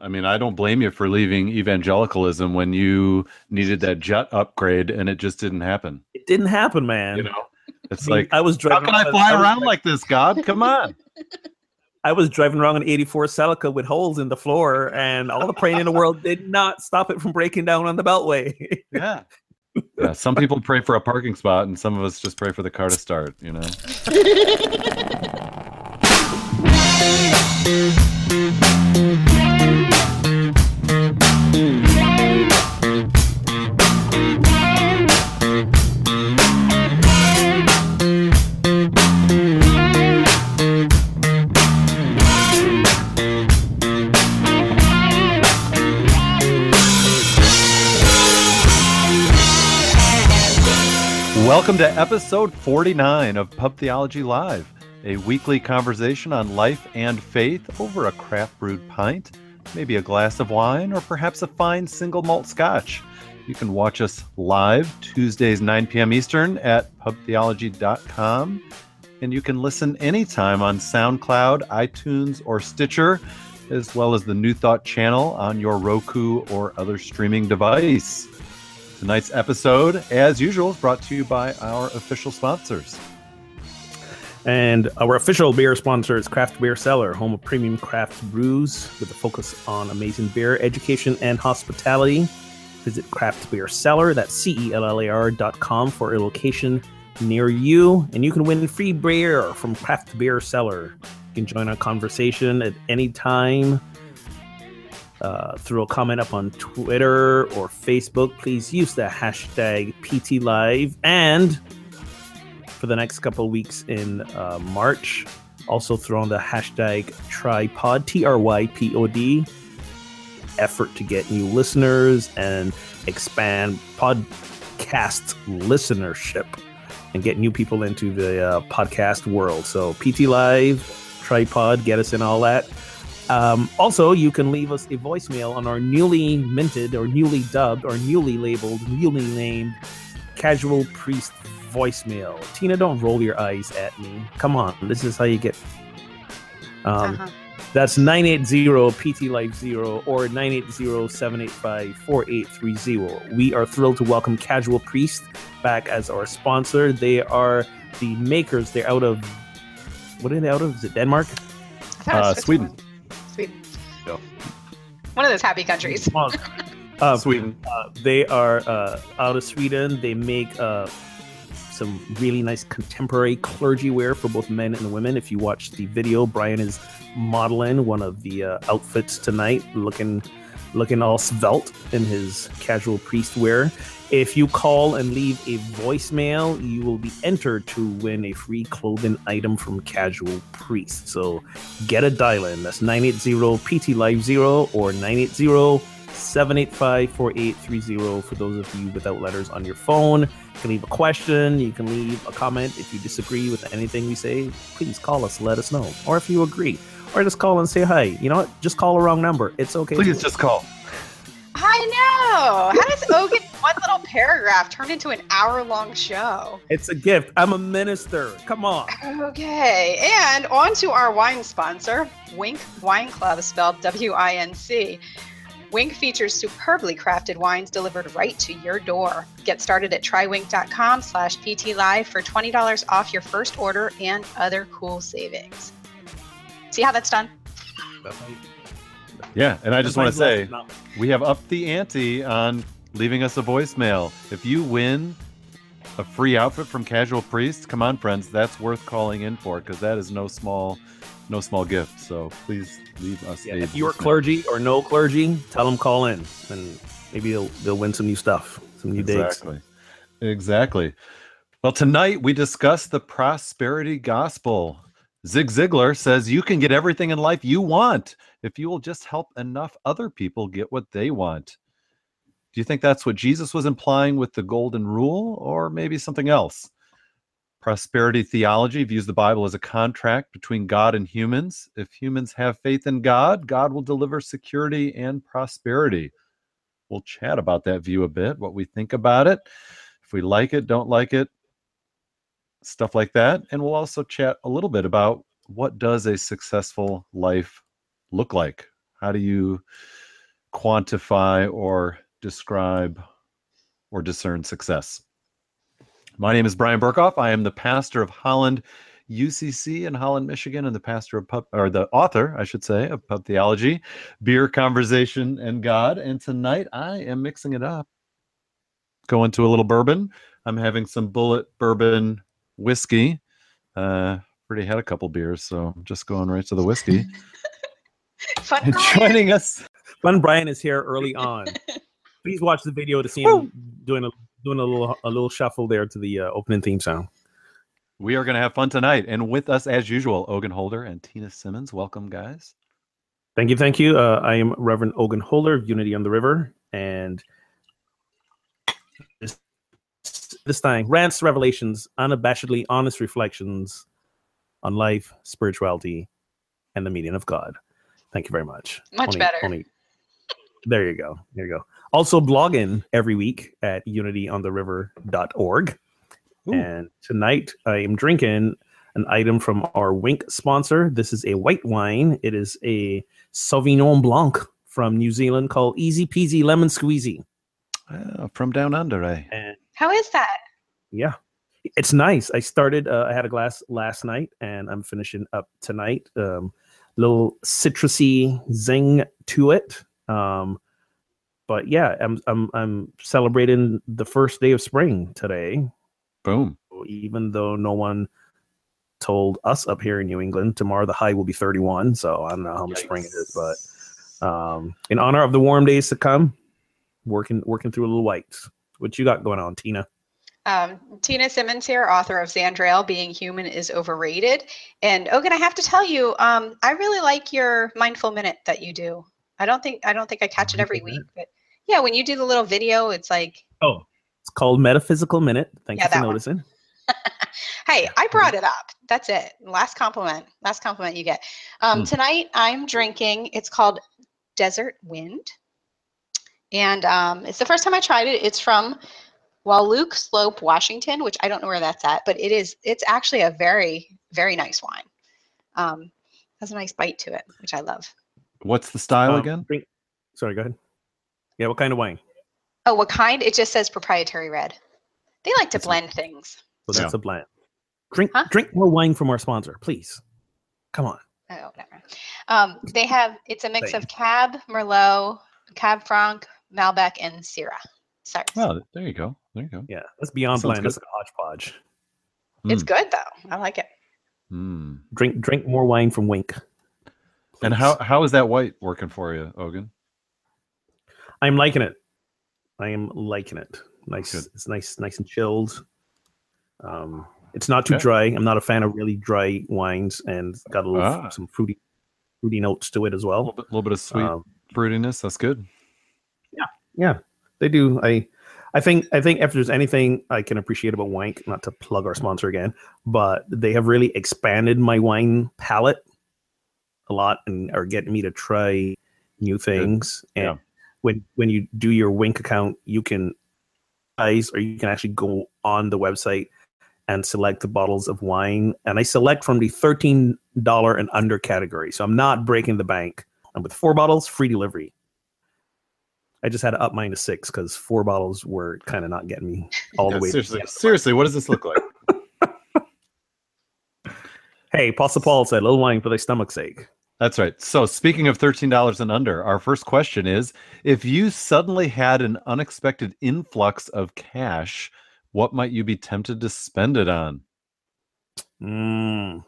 I mean, I don't blame you for leaving evangelicalism when you needed that jet upgrade and it just didn't happen. It didn't happen, man. You know, it's I mean, like, I was driving. how driving. can I fly was around dri- like this, God? Come on. I was driving around an '84 Celica with holes in the floor, and all the praying in the world did not stop it from breaking down on the Beltway. Yeah. Yeah. Some people pray for a parking spot, and some of us just pray for the car to start. You know. Welcome to episode 49 of Pub Theology Live, a weekly conversation on life and faith over a craft brewed pint, maybe a glass of wine, or perhaps a fine single malt scotch. You can watch us live Tuesdays, 9 p.m. Eastern at pubtheology.com. And you can listen anytime on SoundCloud, iTunes, or Stitcher, as well as the New Thought channel on your Roku or other streaming device. Tonight's episode, as usual, is brought to you by our official sponsors. And our official beer sponsor is Craft Beer Cellar, home of premium craft brews with a focus on amazing beer education and hospitality. Visit Craft Beer Cellar, that's C E L L A R dot com for a location near you. And you can win free beer from Craft Beer Cellar. You can join our conversation at any time. Uh, throw a comment up on Twitter or Facebook. Please use the hashtag PTLive. And for the next couple weeks in uh, March. Also throw on the hashtag trypod, T R Y P O D, effort to get new listeners and expand podcast listenership and get new people into the uh, podcast world. So, PT Live, trypod, get us in all that. Um, also, you can leave us a voicemail on our newly minted or newly dubbed or newly labeled, newly named Casual Priest voicemail. Tina, don't roll your eyes at me. Come on, this is how you get. Um, Uh-huh. That's 980 PT Life Zero or 980 785 4830. We are thrilled to welcome Casual Priest back as our sponsor. They are the makers. They're out of. What are they out of? Is it Denmark? I thought it was Uh, Sweden. Switzerland. Sweden. Yeah. One of those happy countries. Uh, Sweden. Uh, they are uh, out of Sweden. They make uh, some really nice contemporary clergy wear for both men and women. If you watch the video, Brian is modeling one of the uh, outfits tonight, looking looking all svelte in his casual priest wear. If you call and leave a voicemail, you will be entered to win a free clothing item from Casual Priest. So get a dial in. That's 980 PT Live Zero or 980 785 4830 for those of you without letters on your phone. You can leave a question, you can leave a comment. If you disagree with anything we say, please call us, let us know. Or if you agree, or just call and say hi. You know what? Just call a wrong number. It's okay. Please too. just call. I know. How does Ogun one little paragraph turn into an hour long show? It's a gift. I'm a minister. Come on. Okay, and on to our wine sponsor, Winc Wine Club, spelled W I N C. Winc features superbly crafted wines delivered right to your door. Get started at trywinc.com slash ptlive for $20 off your first order and other cool savings. See how that's done? Yeah, and I just want to say we have upped the ante on leaving us a voicemail. If you win a free outfit from Casual Priest, come on, friends, that's worth calling in for because that is no small, no small gift. So please leave us. Yeah, a if you're clergy or no clergy, tell them call in, and maybe they'll they'll win some new stuff, some new dates. Exactly. Exactly. Well, tonight we discuss the prosperity gospel. Zig Ziglar says you can get everything in life you want if you will just help enough other people get what they want. Do you think that's what Jesus was implying with the golden rule, or maybe something else? Prosperity theology views the Bible as a contract between God and humans. If humans have faith in God, God will deliver security and prosperity. We'll chat about that view a bit, what we think about it, if we like it, don't like it, stuff like that. And we'll also chat a little bit about what does a successful life look like? How do you quantify or describe or discern success? My name is Bryan Berghoef. I am the pastor of Holland UCC in Holland, Michigan, and the pastor of pub, or the author, I should say, of Pub Theology, Beer, Conversation, and God. And tonight I am mixing it up. Going to a little bourbon. I'm having some Bulleit bourbon whiskey. Uh, already had a couple beers, so I'm just going right to the whiskey. Fun and joining us, Fun Brian is here early on. Please watch the video to see him doing a doing a little a little shuffle there to the uh, opening theme song. we are going to have fun tonight. And with us, as usual, Ogun Holder and Tina Simmons. Welcome, guys. Thank you, thank you. Uh, I am Reverend Ogun Holder of Unity on the River, and this, this thing rants, revelations, unabashedly honest reflections on life, spirituality, and the meaning of God. Thank you very much. Much better. there you go. There you go. Also, blogging every week at unityontheriver.org. Ooh. And tonight I am drinking an item from our Winc sponsor. This is a white wine. It is a Sauvignon Blanc from New Zealand called Easy Peasy Lemon Squeezy. Ah, from down under, eh? And How is that? yeah, it's nice. I started, uh, I had a glass last night and I'm finishing up tonight. Um, little citrusy zing to it. Um, but yeah, I'm, I'm, I'm celebrating the first day of spring today. Boom. even though no one told us up here in New England tomorrow the high will be 31 so I don't know how much spring it is but um in honor of the warm days to come working working through a little whites what you got going on Tina Um, Tina Simmons here, author of Zandrail, Being Human is Overrated. And Ogun, I have to tell you, um, I really like your mindful minute that you do. I don't think I don't think I catch it every week, but yeah, when you do the little video, it's like, oh it's called metaphysical minute thank Yeah, you for noticing hey, I brought it up. That's it. Last compliment. Last compliment you get. Um, Hmm. Tonight I'm drinking. It's called Desert Wind, and um, it's the first time I tried it. It's from Wahluke Slope, Washington, which I don't know where that's at, but it is. It's actually a very, very nice wine. Um, has a nice bite to it, which I love. What's the style Um, again? drink- sorry go ahead yeah what kind of wine Oh, what kind? It just says proprietary red. They like to That's a- blend things. so that's Yeah. a blend drink Huh? drink more wine from our sponsor please come on Oh, never. Um, they have it's a mix Same. of Cab, Merlot, Cab Franc, Malbec, and Syrah. Sorry. Oh, there you go. There you go. yeah that's beyond Sounds blend good. that's a hodgepodge It's Mm, good though. I like it. mm. drink drink more wine from Winc And how how is that white working for you, Ogun? I'm liking it. I am liking it. Nice. Good. It's nice, nice and chilled. Um, it's not too Okay. dry. I'm not a fan of really dry wines, and got a little Ah. some fruity, fruity notes to it as A well. little bit, little bit of sweet Um, fruitiness. That's good. Yeah, they do. I, I think, I think if there's anything I can appreciate about wine, not to plug our sponsor again, but they have really expanded my wine palette a lot and are getting me to try new things. And Yeah. when when you do your Winc account, you can ice or you can actually go on the website and select the bottles of wine. And I select from the thirteen dollar and under category, so I'm not breaking the bank. I'm with four bottles, free delivery. I just had to up mine to six because four bottles were kind of not getting me all Yeah, the way. seriously, end the seriously, what does this look like? Hey, Apostle Paul said, "Little wine for thy stomach's sake." That's right. So, speaking of thirteen dollars and under, our first question is: If you suddenly had an unexpected influx of cash, what might you be tempted to spend it on? Mm.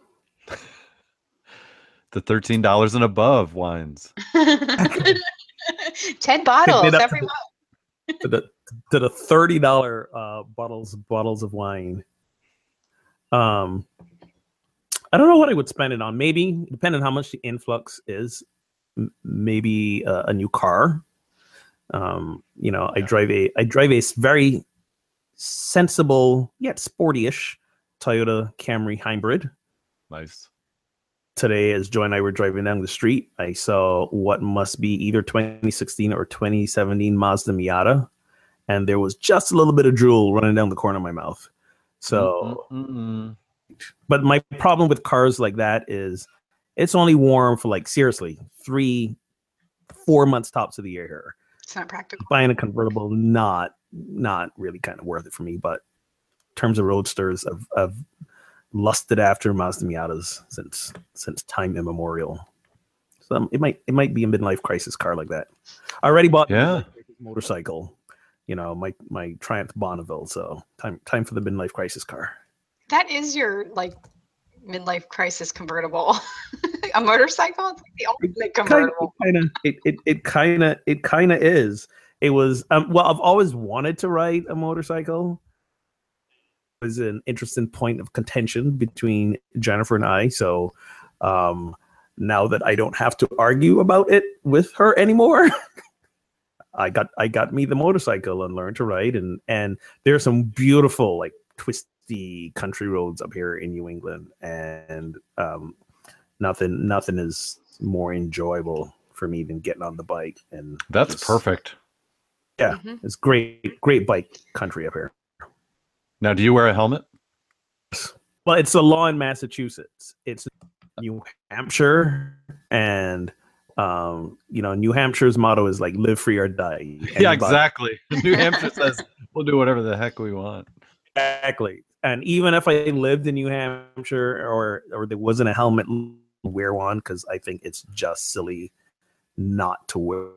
The thirteen dollars and above wines. Ten bottles up to every the- month. to the to the thirty dollar uh, bottles bottles of wine. Um, I don't know what I would spend it on. Maybe depending on how much the influx is, m- maybe uh, a new car. Um, you know, I drive a I drive a very sensible yet sporty-ish Toyota Camry hybrid. Nice. Today, as Joy and I were driving down the street, I saw what must be either 2016 or 2017 Mazda Miata, and there was just a little bit of drool running down the corner of my mouth. So, Mm-mm-mm. but my problem with cars like that is it's only warm for like seriously three four months tops of the year here. It's not practical. Buying a convertible, not not really kind of worth it for me. But in terms of roadsters, I've, I've lusted after Mazda Miatas since since time immemorial. So um, it might it might be a midlife crisis car like that. I already bought Yeah. motorcycle. You know my my Triumph Bonneville. So time time for the midlife crisis car. That is your like midlife crisis convertible. a motorcycle? It's like the ultimate convertible. Kind of it it it kind of it kind of is. It was um, well. I've always wanted to ride a motorcycle. It was an interesting point of contention between Jennifer and I. So um, now that I don't have to argue about it with her anymore, I got I got me the motorcycle and learned to ride. And and there's some beautiful like twisty country roads up here in New England, and um, nothing nothing is more enjoyable for me than getting on the bike and That's just- perfect. yeah Mhm. it's great great bike country up here Now, do you wear a helmet? well it's the law in massachusetts it's new hampshire and um you know new hampshire's motto is like live free or die yeah, exactly. New Hampshire says we'll do whatever the heck we want. exactly and even if i lived in new hampshire or or there wasn't a helmet wear one because i think it's just silly not to wear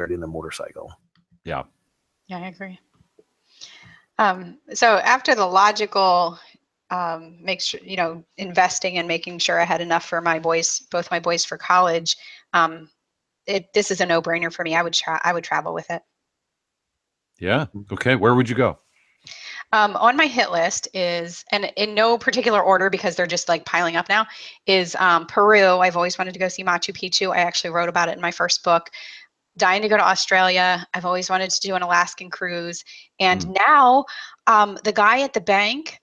it in a motorcycle Yeah. Yeah, I agree. Um, so after the logical, um, make sure you know investing and making sure I had enough for my boys, both my boys for college. Um, it this is a no brainer for me. I would try. I would travel with it. Yeah. Okay. Where would you go? Um, on my hit list is, and in no particular order because they're just like piling up now, is um, Peru. I've always wanted to go see Machu Picchu. I actually wrote about it in my first book. Dying to go to Australia. I've always wanted to do an Alaskan cruise. And now um, the guy at the bank,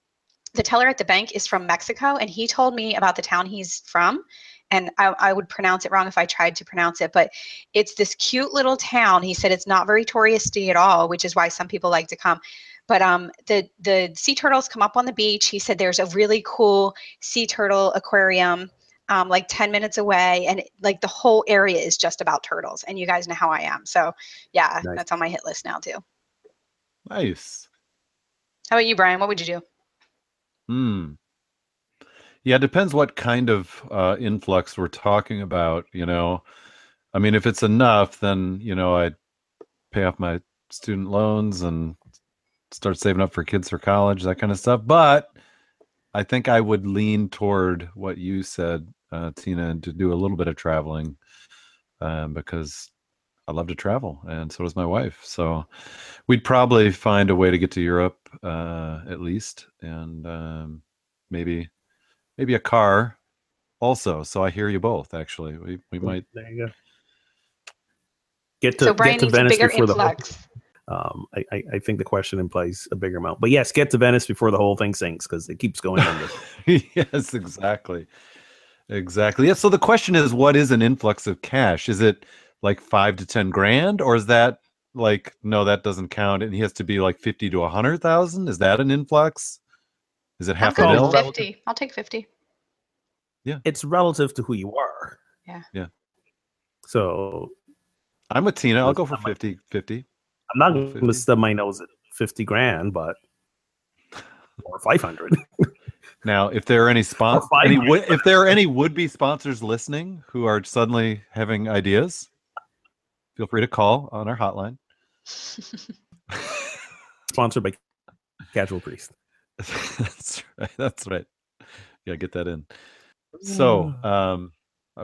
the teller at the bank is from Mexico, and he told me about the town he's from. And I, I would pronounce it wrong if I tried to pronounce it, but it's this cute little town. He said it's not very touristy at all, which is why some people like to come but um, the the sea turtles come up on the beach. He said there's a really cool sea turtle aquarium, um, like 10 minutes away, and like the whole area is just about turtles. And you guys know how I am, so yeah, Nice. that's on my hit list now too. Nice. How about you, Brian? What would you do? Hmm. Yeah, it depends what kind of uh, influx we're talking about. You know, I mean, if it's enough, then you know, I'd pay off my student loans and start saving up for kids for college, that kind of stuff. But I think I would lean toward what you said, uh, Tina, to do a little bit of traveling um, because I love to travel, and so does my wife. So we'd probably find a way to get to Europe uh, at least, and um, maybe maybe a car also. So I hear you both. Actually, we we might. There you go. Get to so Brian get to Venice bigger before the whole, um, I, I, I think the question implies a bigger amount. But yes, get to Venice before the whole thing sinks because it keeps going under. yes, exactly, exactly. Yeah. So the question is, what is an influx of cash? Is it like five to ten grand, or is that like no, that doesn't count, and he has to be like fifty to a hundred thousand? Is that an influx? Is it I'm half a good Well, mil? with relative- 50. I'll take 50. Yeah. it's relative to who you are. Yeah. Yeah. So I'm a Tina. I'll go for 50 50. I'm not going 50. to stub my nose at fifty grand, but or five hundred. Now, if there are any sponsors, any, if there are any would-be sponsors listening who are suddenly having ideas, feel free to call on our hotline. Sponsored by Casual Priest. that's right. That's right. Yeah, get that in. So, um,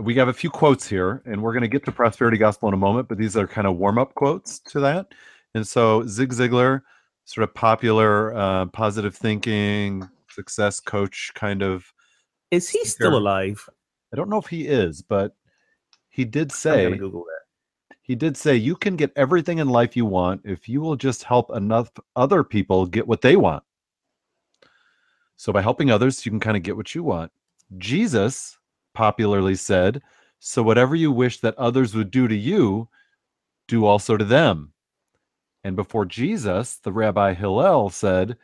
we have a few quotes here, and we're going to get to prosperity gospel in a moment, but these are kind of warm-up quotes to that. And so, Zig Ziglar, sort of popular, uh, positive thinking, success coach kind of Is he still alive? I don't know if he is, but he did I'm say Google that. he did say you can get everything in life you want if you will just help enough other people get what they want. So by helping others, you can kind of get what you want. Jesus popularly said, "So whatever you wish that others would do to you, do also to them." And before Jesus, the Rabbi Hillel said,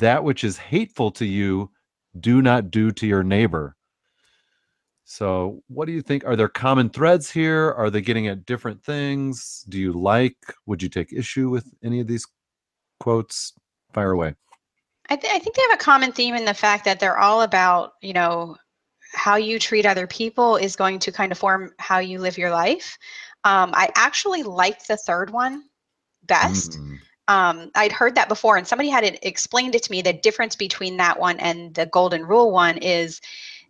"That which is hateful to you, do not do to your neighbor." So, what do you think? Are there common threads here? Are they getting at different things? Do you like? Would you take issue with any of these quotes? Fire away. I, th- I think they have a common theme in the fact that they're all about, you know, how you treat other people is going to kind of form how you live your life. Um, I actually liked the third one best. Mm. Um, I'd heard that before, and somebody had it, explained it to me. The difference between that one and the Golden Rule one is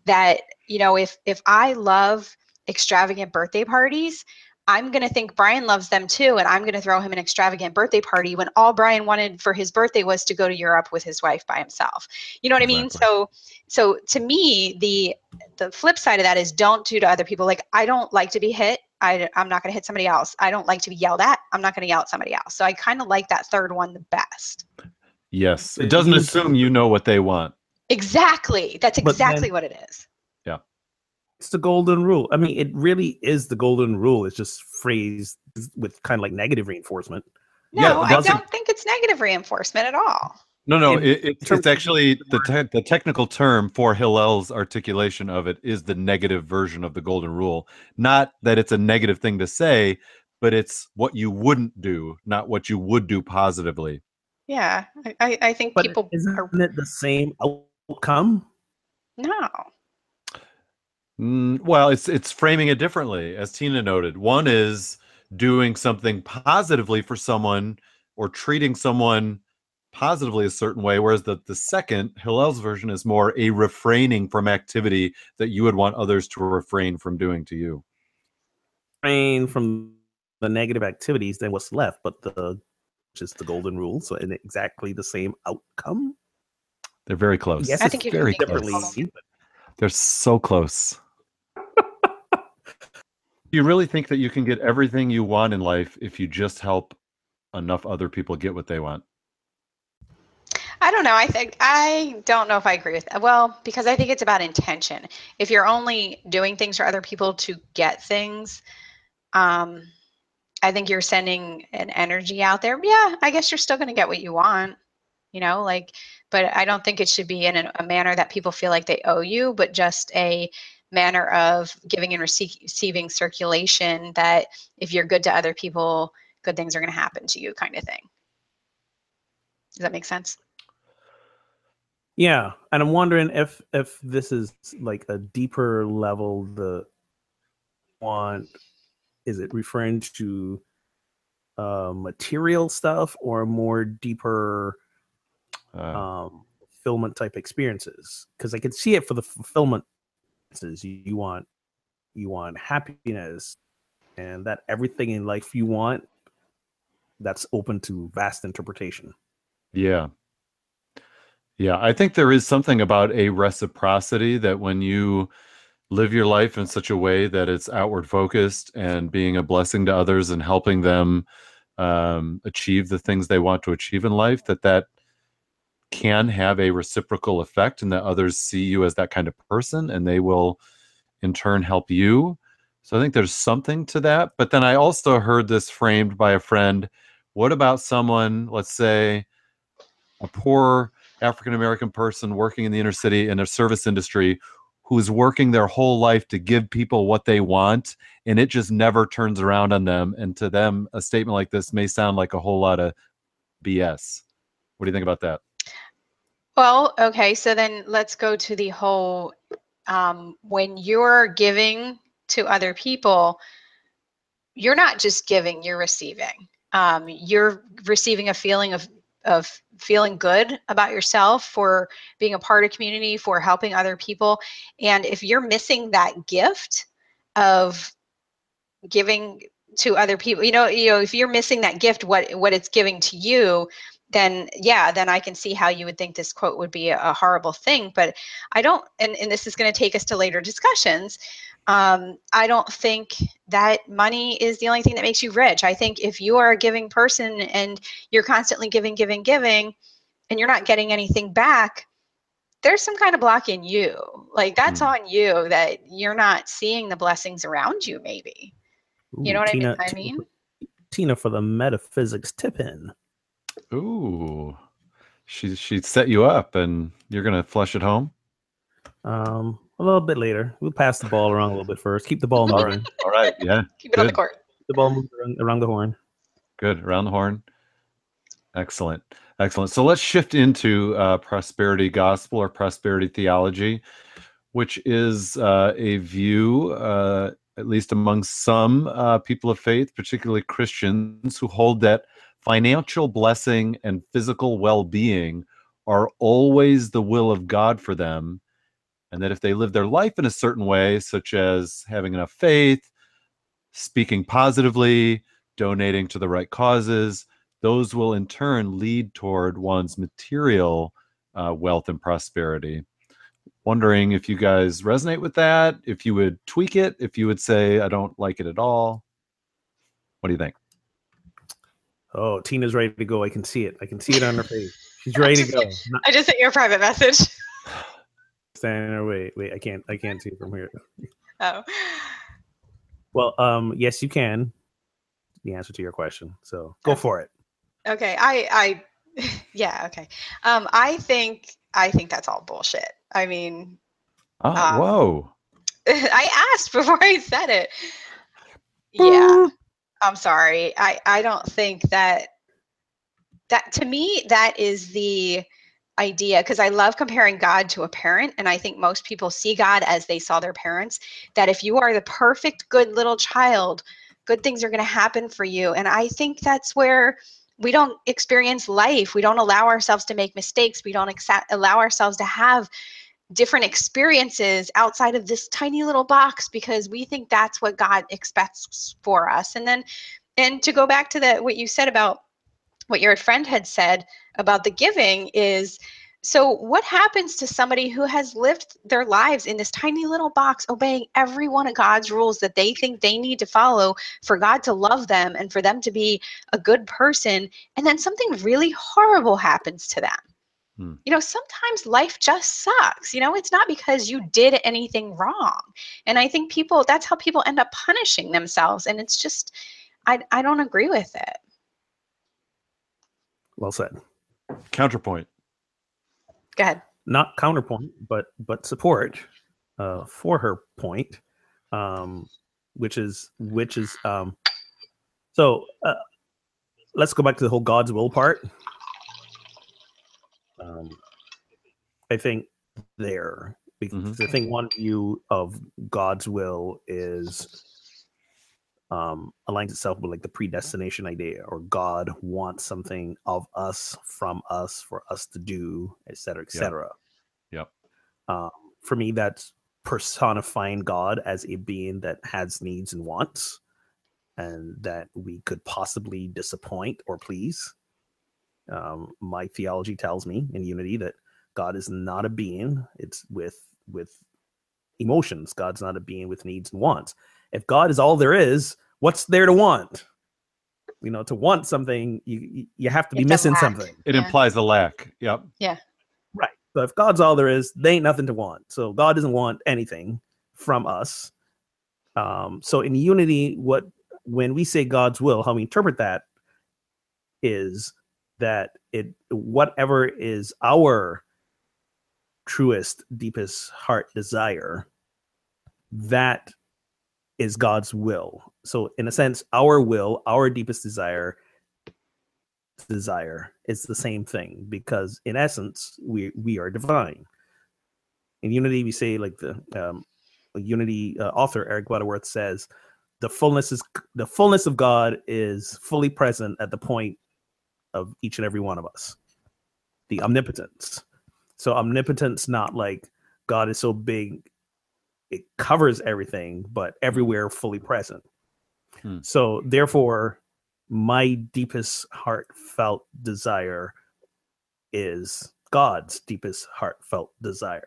that you know if if I love extravagant birthday parties, I'm going to think Brian loves them too, and I'm going to throw him an extravagant birthday party when all Brian wanted for his birthday was to go to Europe with his wife by himself. You know what I mean? So, so to me, the the flip side of that is don't do to other people. Like I don't like to be hit. I, I'm not going to hit somebody else. I don't like to be yelled at. I'm not going to yell at somebody else. So I kind of like that third one the best. Yes, it doesn't assume you know what they want. Exactly. That's exactly then- what it is. Yeah. It's the golden rule. I mean, it really is the golden rule. It's just phrased with kind of like negative reinforcement. No, Yeah, I don't think it's negative reinforcement at all. No, no, In- it, it's, terms it's actually the the te- the technical term for Hillel's articulation of it is the negative version of the golden rule. Not that it's a negative thing to say, but it's what you wouldn't do, not what you would do positively. Yeah, I, I, I think But people isn't are it the same outcome? no. Mm, well, it's it's framing it differently, as Tina noted. One is doing something positively for someone or treating someone positively a certain way, whereas the the second Hillel's version is more a refraining from activity that you would want others to refrain from doing to you. Refrain from the negative activities, then what's left? But the which is the golden rule. So in exactly the same outcome. They're very close. Yes, I think you're very thinking close. differently. They're so close. you really think that you can get everything you want in life if you just help enough other people get what they want? I don't know. I think I don't know if I agree with that. Well, because I think it's about intention. If you're only doing things for other people to get things, um, I think you're sending an energy out there. Yeah, I guess you're still going to get what you want, you know, like, but I don't think it should be in a, a manner that people feel like they owe you, but just a manner of giving and rece- receiving circulation that if you're good to other people, good things are going to happen to you, kind of thing. Does that make sense? Yeah, and I'm wondering if if this is like a deeper level. The want is it referring to uh, material stuff or more deeper Uh, um, fulfillment type experiences? Because I can see it for the fulfillment. you want you want happiness, and that everything in life you want. That's open to vast interpretation. Yeah. Yeah, I think there is something about a reciprocity that when you live your life in such a way that it's outward focused and being a blessing to others and helping them um, achieve the things they want to achieve in life, that that can have a reciprocal effect and that others see you as that kind of person and they will in turn help you. So I think there's something to that. But then I also heard this framed by a friend. What about someone, let's say, a poor African American person working in the inner city in a service industry who's working their whole life to give people what they want and it just never turns around on them and to them a statement like this may sound like a whole lot of BS. What do you think about that? Well, okay, so then let's go to the whole um, when you're giving to other people, you're not just giving, you're receiving. Um, you're receiving a feeling of of feeling good about yourself for being a part of community for helping other people. And if you're missing that gift of giving to other people you know you know if you're missing that gift what what it's giving to you then yeah then i can see how you would think this quote would be a, a horrible thing. But i don't and, and this is going to take us to later discussions um, i don't think that money is the only thing that makes you rich i think if you are a giving person and you're constantly giving giving giving and you're not getting anything back there's some kind of block in you like that's Hmm. on you that you're not seeing the blessings around you maybe you know what Tina, I Tina- mean? Tina for the metaphysics tip in. Ooh. She she set you up and you're gonna flush it home? Um, A little bit later. We'll pass the ball around a little bit first. Keep the ball All moving. right. All right. Yeah. Keep it on the Good. court. The ball moving around, around the horn. Good. Around the horn. Excellent. Excellent. So let's shift into uh, prosperity gospel or prosperity theology, which is uh, a view, uh, at least among some uh, people of faith, particularly Christians, who hold that financial blessing and physical well being are always the will of God for them. And that if they live their life in a certain way, such as having enough faith, speaking positively, donating to the right causes, those will in turn lead toward one's material uh, wealth and prosperity. Wondering if you guys resonate with that, if you would tweak it, if you would say, I don't like it at all. What do you think? Oh, Tina's ready to go. I can see it. I can see it on her face. She's ready to go. Not I just sent you a private message. standing there. Wait, wait. I can't. I can't see from here. Oh. Well, um, yes, you can. The answer to your question. So go for it. Okay. I I yeah, okay. Um I think I think that's all bullshit. I mean, Oh, Um, whoa. I asked before I said it. Yeah. I'm sorry. I I don't think that that to me that is the idea because I love comparing God to a parent and I think most people see God as they saw their parents that if you are the perfect good little child good things are going to happen for you. And I think that's where we don't experience life. We don't allow ourselves to make mistakes. We don't accept, allow ourselves to have different experiences outside of this tiny little box because we think that's what God expects for us. And then and to go back to the what you said about what your friend had said about the giving is so what happens to somebody who has lived their lives in this tiny little box obeying every one of God's rules that they think they need to follow for God to love them and for them to be a good person and then something really horrible happens to them? Hmm. you know sometimes life just sucks you know? It's not because you did anything wrong and i think people that's how people end up punishing themselves and it's just i i don't agree with it Well said. Counterpoint. go ahead Not counterpoint, but but support uh, for her point, um, which is which is um, so. Uh, let's go back to the whole God's will part. Um, I think there because Mhm. I think one view of God's will is um, aligns itself with like the predestination idea, or God wants something of us from us for us to do, et cetera, et Yep. cetera. Yep. Um, for me, that's personifying God as a being that has needs and wants, and that we could possibly disappoint or please. Um, my theology tells me in unity that God is not a being; it's with with emotions. God's not a being with needs and wants. If God is all there is, what's there to want? You know, to want something, you you- you have to be You missing lack. something. It Yeah. implies a lack. Yep. Yeah. Right. So if God's all there is, they ain't nothing to want. So God doesn't want anything from us. Um, so in unity, what when we say God's will, how we interpret that is that it whatever is our truest, deepest heart desire, that is God's will. So in a sense, our will, our deepest desire desire is the same thing because in essence we we are divine. In unity we say like the um unity uh, author eric butterworth says the fullness is the fullness of god is fully present at the point of each and every one of us. The omnipotence. So omnipotence not like god is so big it covers everything but everywhere fully present Hmm. so therefore my deepest heartfelt desire is God's deepest heartfelt desire.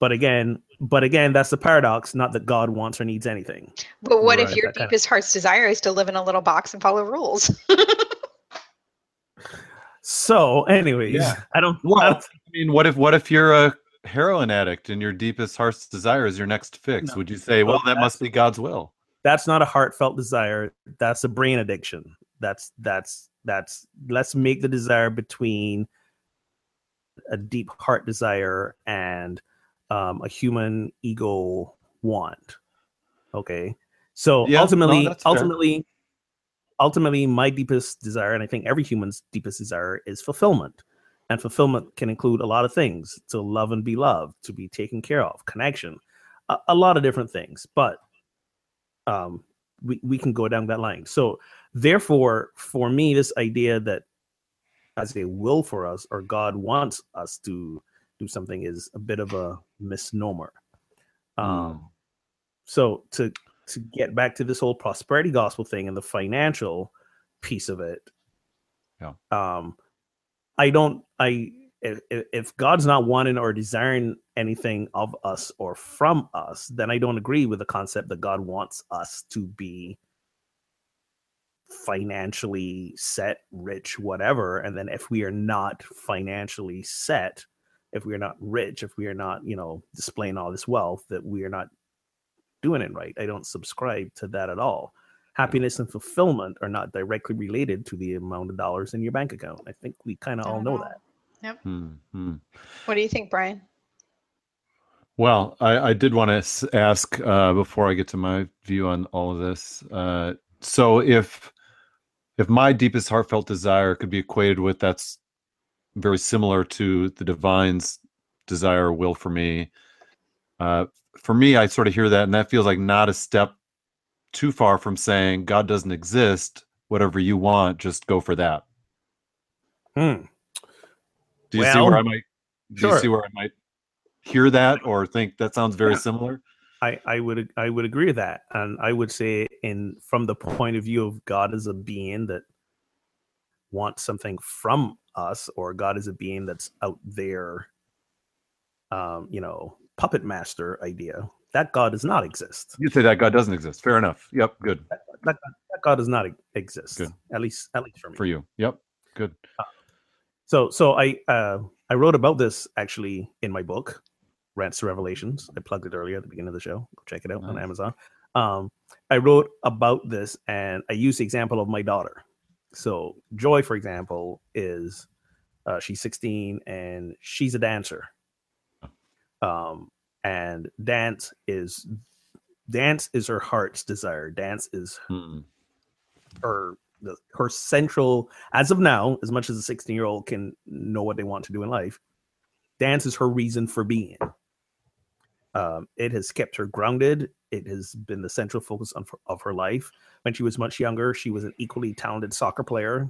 But again, but again, that's the paradox, not that God wants or needs anything. but what if your that kind of- deepest heart's desire is to live in a little box and follow rules So, anyways, Yeah. I don't Well, I don't- I mean, what if what if you're a heroin addict and your deepest heart's desire is your next fix? No. Would you say, well, Well, that must be God's will? that's not a heartfelt desire. That's a brain addiction. That's that's that's let's make the desire between a deep heart desire and um, a human ego want. Okay, so Yeah, no, ultimately, fair. ultimately, ultimately, my deepest desire, and I think every human's deepest desire, is fulfillment. And fulfillment can include a lot of things: to love and be loved, to be taken care of, connection, a, a lot of different things. But um, we we can go down that line. So therefore, for me, this idea that as a will for us or God wants us to do something is a bit of a misnomer. Um, Mm. so to to get back to this whole prosperity gospel thing and the financial piece of it, Yeah. um, I don't. I if, if- God's not wanting or desiring anything of us or from us, then I don't agree with the concept that God wants us to be financially set, rich, whatever. And then if we are not financially set, if we are not rich, if we are not, you know, displaying all this wealth, that we are not doing it right. I don't subscribe to that at all. Happiness and fulfillment are not directly related to the amount of dollars in your bank account. I think we kind of all Not at know all. that. Hmm, hmm. What do you think, Brian? Well, I, I did want to ask uh, before I get to my view on all of this. Uh, so, if if my deepest heartfelt desire could be equated with that's very similar to the divine's desire or will for me, uh, for me, I sort of hear that, and that feels like not a step too far from saying God doesn't exist. Whatever you want, just go for that. Hmm. Do you see where I might? Do sure. you see where I might hear that or think that sounds very Yeah. similar? I, I would I would agree with that, and I would say in from the point of view of God as a being that wants something from us, or God is a being that's out there, um, you know, puppet master idea. That God does not exist. You say that God doesn't exist. Fair enough. Yep. Good That, that God does not exist. Good. At least at least for me. for you. Yep. Good. So so I uh I wrote about this actually in my book, Rants to Revelations. I plugged it earlier at the beginning of the show. Go check it out on Amazon. Um I wrote about this and I used the example of my daughter. So Joy, for example, is uh, she's 16 and she's a dancer. Um and dance is dance is her heart's desire. Dance is Hmm. her the, her central as of now as much as a 16 year old can know what they want to do in life dance is her reason for being um, it has kept her grounded it has been the central focus of, of her life when she was much younger she was an equally talented soccer player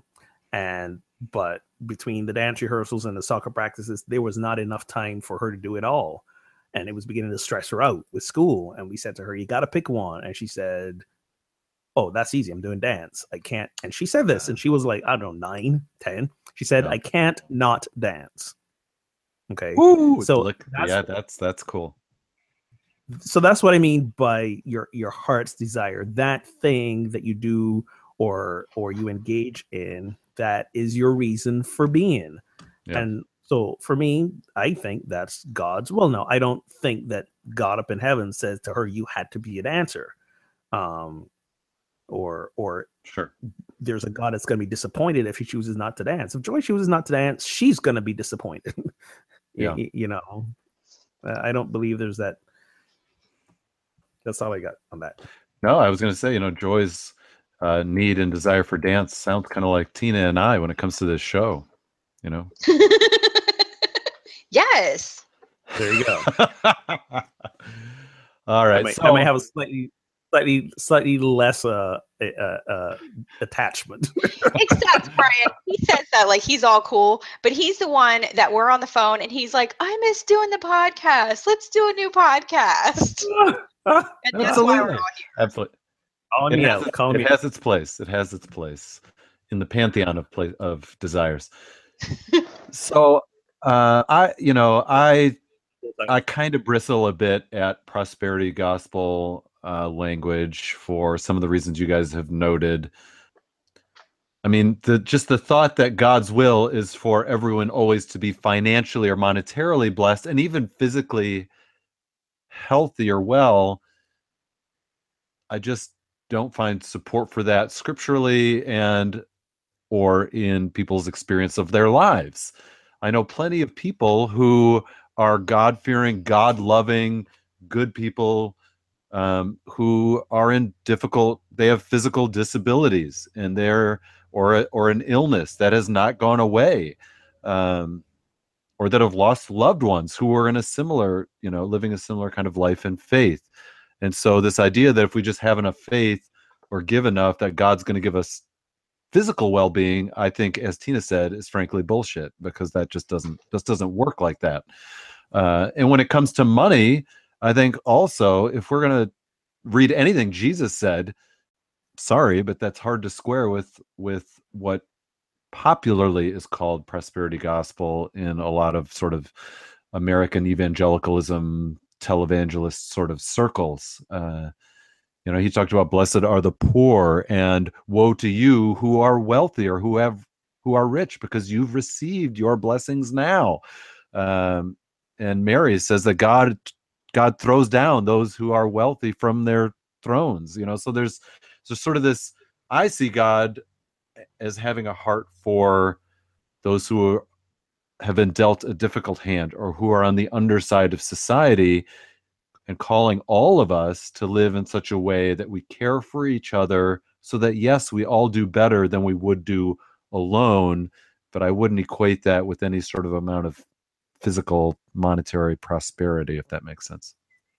and but between the dance rehearsals and the soccer practices there was not enough time for her to do it all and it was beginning to stress her out with school and we said to her you got to pick one and she said oh that's easy i'm doing dance i can't and she said this and she was like i don't know nine ten she said Yeah. i can't not dance okay Woo! So Look, that's- yeah, that's that's cool. so that's what i mean by your your heart's desire that thing that you do or or you engage in that is your reason for being Yeah. and so for me i think that's god's well no i don't think that god up in heaven says to her you had to be a dancer um or or Sure. there's a God that's going to be disappointed if he chooses not to dance. If Joy chooses not to dance, she's going to be disappointed. Yeah. y- you know, Uh, I don't believe there's that. That's all I got on that. No, I was going to say, you know, Joy's uh, need and desire for dance sounds kind of like Tina and I when it comes to this show. You know. yes. There you go. All right. I, right. might, so, I might have a slightly, slightly, slightly less uh, uh, uh, attachment. Except Brian, he says that like he's all cool, but he's the one that we're on the phone and he's like, I miss doing the podcast. Let's do a new podcast. And that's why we're Absolutely. all absolutely. Call It, me has, out. its, Call it me has its place. It has its place in the pantheon of play, of desires. so, uh, I, you know, I. I kind of bristle a bit at prosperity gospel uh, language for some of the reasons you guys have noted. I mean, the just the thought that God's will is for everyone always to be financially or monetarily blessed and even physically healthy or well. I just don't find support for that scripturally and or in people's experience of their lives. I know plenty of people who are God fearing, God loving, good people um, who are in difficult, they have physical disabilities and they're, or, or an illness that has not gone away. Um, or that have lost loved ones who are in a similar, you know, living a similar kind of life and faith. And so this idea that if we just have enough faith or give enough that God's going to give us physical well-being, I think as Tina said is frankly bullshit because that just doesn't just doesn't work like that. Uh, and when it comes to money, I think also if we're going to read anything Jesus said, sorry, but that's hard to square with with what popularly is called prosperity gospel in a lot of sort of American evangelicalism, televangelist sort of circles. Uh, you know, he talked about blessed are the poor and woe to you who are wealthy or who have who are rich because you've received your blessings now. Um, and Mary says that God God throws down those who are wealthy from their thrones. You know, so there's so sort of this. I see God as having a heart for those who are, have been dealt a difficult hand or who are on the underside of society and calling all of us to live in such a way that we care for each other so that yes we all do better than we would do alone but i wouldn't equate that with any sort of amount of physical monetary prosperity if that makes sense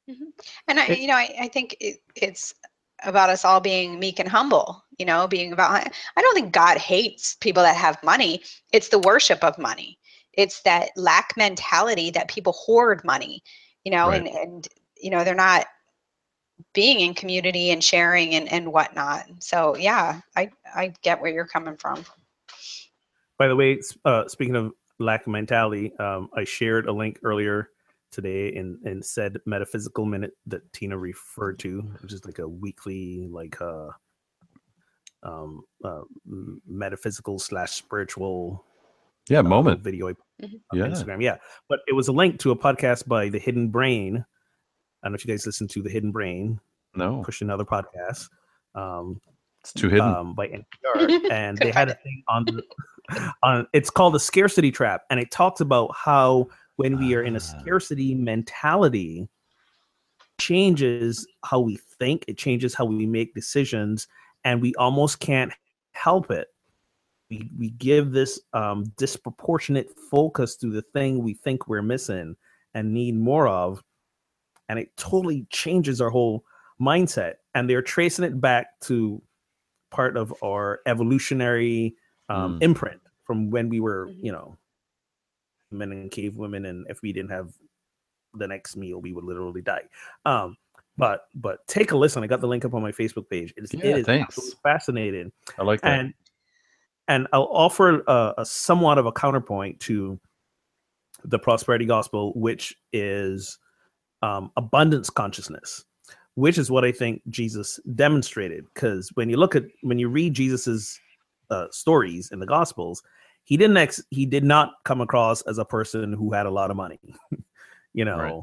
mm-hmm. and i you know i, I think it, it's about us all being meek and humble you know being about i don't think god hates people that have money it's the worship of money it's that lack mentality that people hoard money you know right. and and you know they're not being in community and sharing and and whatnot so yeah i i get where you're coming from by the way uh speaking of lack of mentality um i shared a link earlier today in in said metaphysical minute that Tina referred to, which is like a weekly like uh um uh, metaphysical slash spiritual yeah uh, moment video mm-hmm. yeah. Instagram. Yeah. But it was a link to a podcast by the Hidden Brain. I don't know if you guys listen to the Hidden Brain. No. Push another podcast. Um it's too hidden um, by NPR, and they had a thing on the on. It's called the scarcity trap, and it talks about how when we are in a ah. scarcity mentality changes how we think it changes how we make decisions and we almost can't help it we, we give this um, disproportionate focus to the thing we think we're missing and need more of and it totally changes our whole mindset and they're tracing it back to part of our evolutionary um, mm. imprint from when we were you know men and cave women, and if we didn't have the next meal, we would literally die. Um, but but take a listen. I got the link up on my Facebook page. It is, yeah, it is fascinating. I like that. And and I'll offer a, a somewhat of a counterpoint to the prosperity gospel, which is um, abundance consciousness, which is what I think Jesus demonstrated. Because when you look at when you read Jesus's uh, stories in the gospels, he didn't ex- he did not come across as a person who had a lot of money you know right.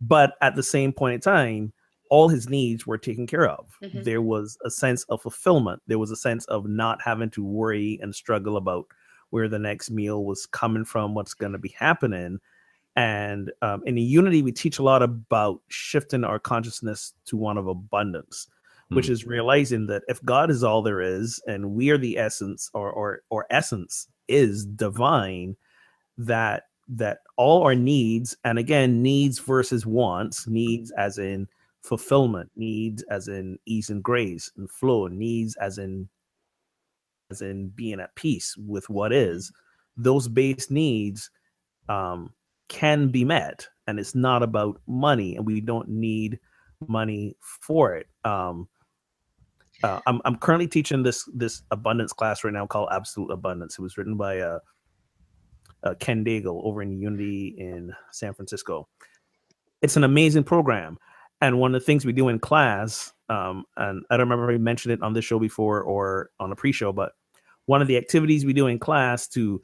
but at the same point in time all his needs were taken care of mm-hmm. there was a sense of fulfillment there was a sense of not having to worry and struggle about where the next meal was coming from what's going to be happening and um, in the unity we teach a lot about shifting our consciousness to one of abundance which mm. is realizing that if God is all there is and we are the essence or or or essence is divine, that that all our needs and again needs versus wants, needs as in fulfillment, needs as in ease and grace and flow, needs as in as in being at peace with what is, those base needs um, can be met, and it's not about money, and we don't need money for it. Um, uh, I'm I'm currently teaching this this abundance class right now called Absolute Abundance. It was written by uh, uh, Ken Daigle over in Unity in San Francisco. It's an amazing program, and one of the things we do in class, um, and I don't remember if I mentioned it on this show before or on a pre-show, but one of the activities we do in class to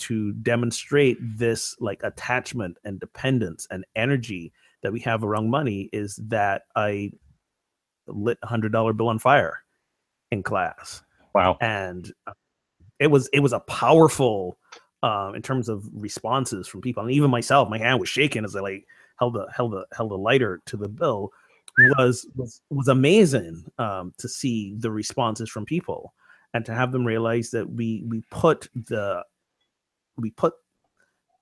to demonstrate this like attachment and dependence and energy that we have around money is that I lit a hundred dollar bill on fire in class. Wow. And uh, it was it was a powerful um, in terms of responses from people, and even myself, my hand was shaking as I like held the held the held the lighter to the bill. Was was was amazing um, to see the responses from people and to have them realize that we we put the we put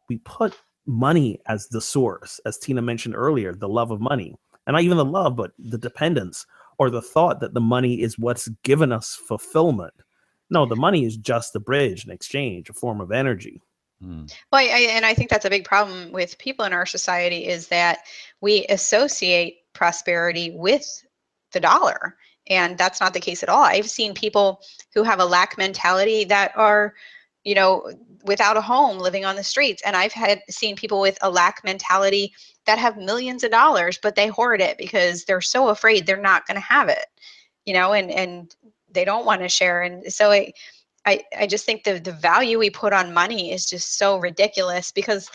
we put money as the source, as Tina mentioned earlier, the love of money, and not even the love, but the dependence or the thought that the money is what's given us fulfillment. No, the money is just a bridge, an exchange, a form of energy. Mm. Well, I, and I think that's a big problem with people in our society is that we associate prosperity with the dollar. And that's not the case at all. I've seen people who have a lack mentality that are, you know, without a home living on the streets. And I've had seen people with a lack mentality that have millions of dollars, but they hoard it because they're so afraid they're not going to have it, you know, and, and they don't want to share. And so I, I, I just think the, the value we put on money is just so ridiculous because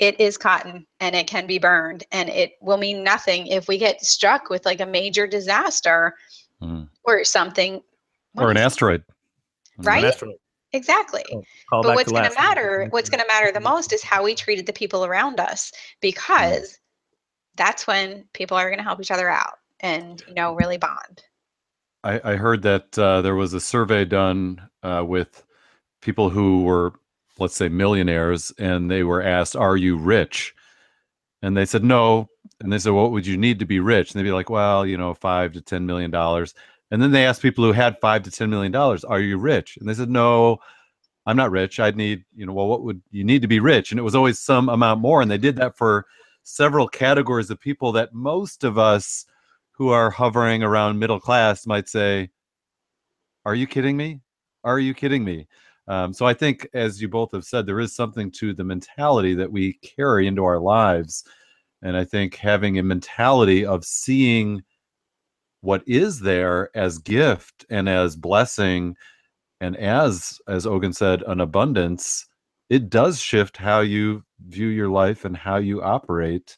it is cotton and it can be burned and it will mean nothing if we get struck with like a major disaster mm. or something. Or an asteroid. Right? An asteroid. Exactly. Oh, but what's going to matter, what's going to matter the most is how we treated the people around us because mm. that's when people are going to help each other out and, you know, really bond. I, I heard that uh, there was a survey done uh, with people who were, let's say, millionaires, and they were asked, "Are you rich?" And they said no. And they said, "What would you need to be rich?" And they'd be like, "Well, you know, five to ten million dollars." And then they asked people who had five to ten million dollars, "Are you rich?" And they said, "No." I'm not rich. I'd need, you know, well, what would you need to be rich? And it was always some amount more. And they did that for several categories of people that most of us who are hovering around middle class might say, Are you kidding me? Are you kidding me? Um, so I think, as you both have said, there is something to the mentality that we carry into our lives. And I think having a mentality of seeing what is there as gift and as blessing and as as Ogun said, an abundance, it does shift how you view your life and how you operate.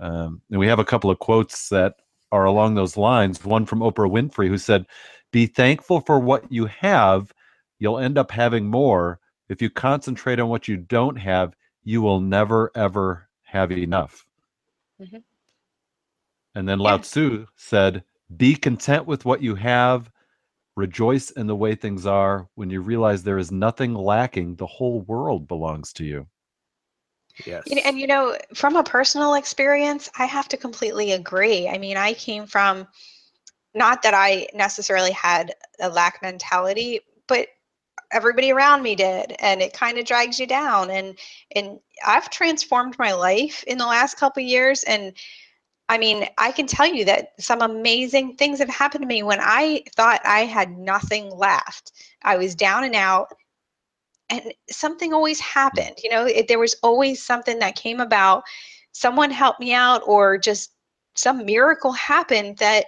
Um, and we have a couple of quotes that are along those lines. One from Oprah Winfrey, who said, Be thankful for what you have, you'll end up having more. If you concentrate on what you don't have, you will never, ever have enough. Mm-hmm. And then Lao Tzu said, Be content with what you have, rejoice in the way things are. When you realize there is nothing lacking, the whole world belongs to you. Yes. And you know, from a personal experience, I have to completely agree. I mean, I came from not that I necessarily had a lack mentality, but everybody around me did and it kind of drags you down and and I've transformed my life in the last couple years and I mean, I can tell you that some amazing things have happened to me when I thought I had nothing left. I was down and out and something always happened you know it, there was always something that came about someone helped me out or just some miracle happened that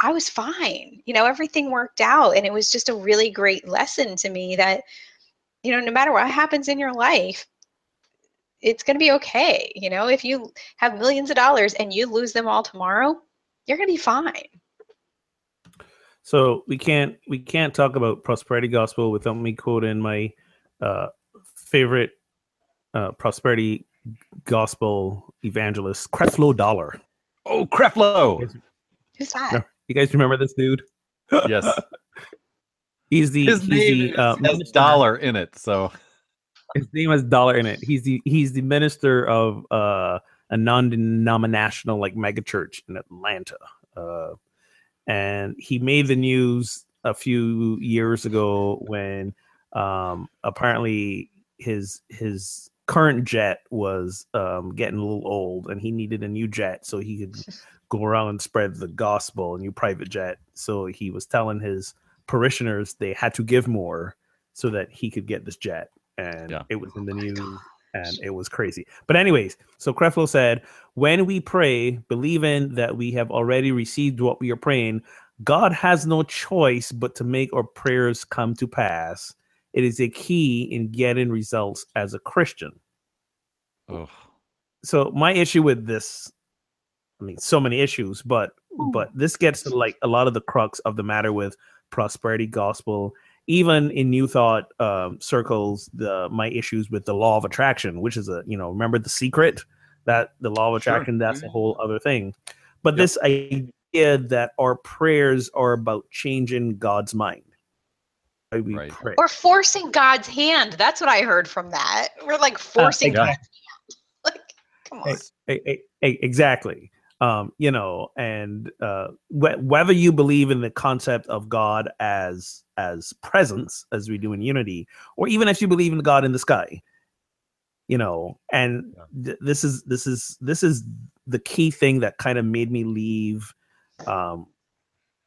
i was fine you know everything worked out and it was just a really great lesson to me that you know no matter what happens in your life it's going to be okay you know if you have millions of dollars and you lose them all tomorrow you're going to be fine so we can't we can't talk about prosperity gospel without me quoting my uh, favorite uh, prosperity gospel evangelist, Creflo Dollar. Oh, Creflo! Who's that? You guys remember this dude? Yes. he's the his he's name the, uh, has dollar in it, so his name has dollar in it. He's the he's the minister of uh, a non-denominational like megachurch in Atlanta, uh, and he made the news a few years ago when um, apparently, his his current jet was um, getting a little old, and he needed a new jet so he could go around and spread the gospel. A new private jet. So he was telling his parishioners they had to give more so that he could get this jet, and yeah. it was in the oh news. And it was crazy. But, anyways, so Creflo said, When we pray, believing that we have already received what we are praying, God has no choice but to make our prayers come to pass. It is a key in getting results as a Christian. Oh. So my issue with this, I mean, so many issues, but oh. but this gets to like a lot of the crux of the matter with prosperity gospel even in New Thought um, circles, the my issues with the law of attraction, which is a you know remember the secret that the law of Sure. attraction that's a whole other thing. But Yep. this idea that our prayers are about changing God's mind. We Right. pray. Or forcing God's hand. That's what I heard from that. We're like forcing yeah. God's hand. Like, come on. E- e- e- exactly um you know and uh wh- whether you believe in the concept of god as as presence as we do in unity or even if you believe in god in the sky you know and th- this is this is this is the key thing that kind of made me leave um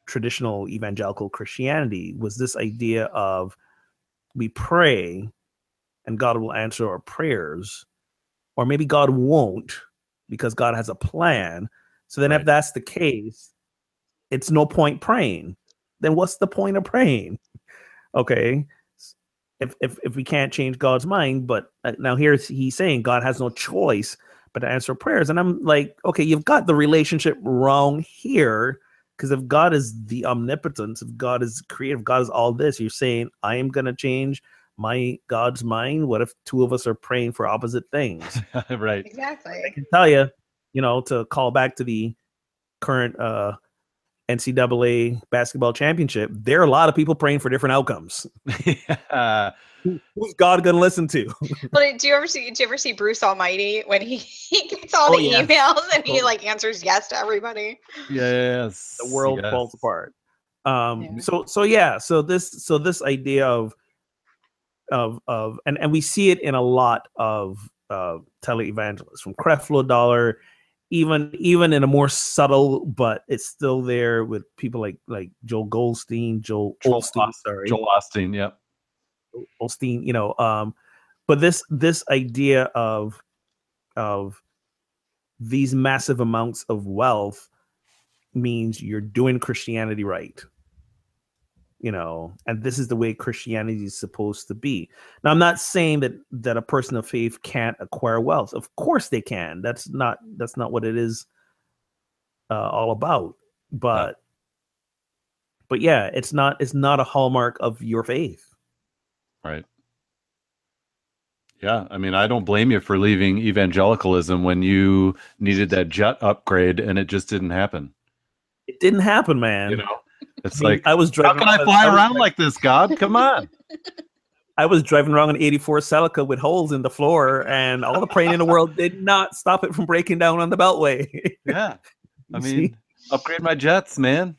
traditional evangelical christianity was this idea of we pray and god will answer our prayers or maybe god won't because god has a plan so then if that's the case it's no point praying. Then what's the point of praying? Okay if if, if we can't change god's mind but uh, now here's he's saying god has no choice but to answer prayers and i'm like okay you've got the relationship wrong here because if god is the omnipotence if god is creative god is all this you're saying i am going to change my god's mind? What if two of us are praying for opposite things? Right. Exactly. I can tell you, you know, to call back to the current uh, NCAA basketball championship, there are a lot of people praying for different outcomes. yeah. Who's God going to listen to? Well, do you ever see? Do you ever see Bruce Almighty when he, he gets all Oh, the yeah. emails and he Oh. like answers yes to everybody? Yes. the world yes. falls apart. Um, Yeah. So so yeah, so this so this idea of of of and and we see it in a lot of uh, televangelists from Creflo Dollar, even even in a more subtle, but it's still there with people like like Joel Goldstein, Joel Joel Olstein, Os- sorry, Joel Austin. Yep. Osteen, you know, um, but this this idea of of these massive amounts of wealth means you're doing Christianity right. You know, and this is the way Christianity is supposed to be. Now, I'm not saying that that a person of faith can't acquire wealth. Of course, they can. That's not that's not what it is uh, all about. But but yeah, it's not it's not a hallmark of your faith. Right. Yeah, I mean, I don't blame you for leaving evangelicalism when you needed that jet upgrade and it just didn't happen. It didn't happen, man. You know, it's I mean, like, I was driving. how can I fly around dri- like this, God? Come on. I was driving around an '84 Celica with holes in the floor, and all the praying in the world did not stop it from breaking down on the Beltway. Yeah. I mean, upgrade my jets, man.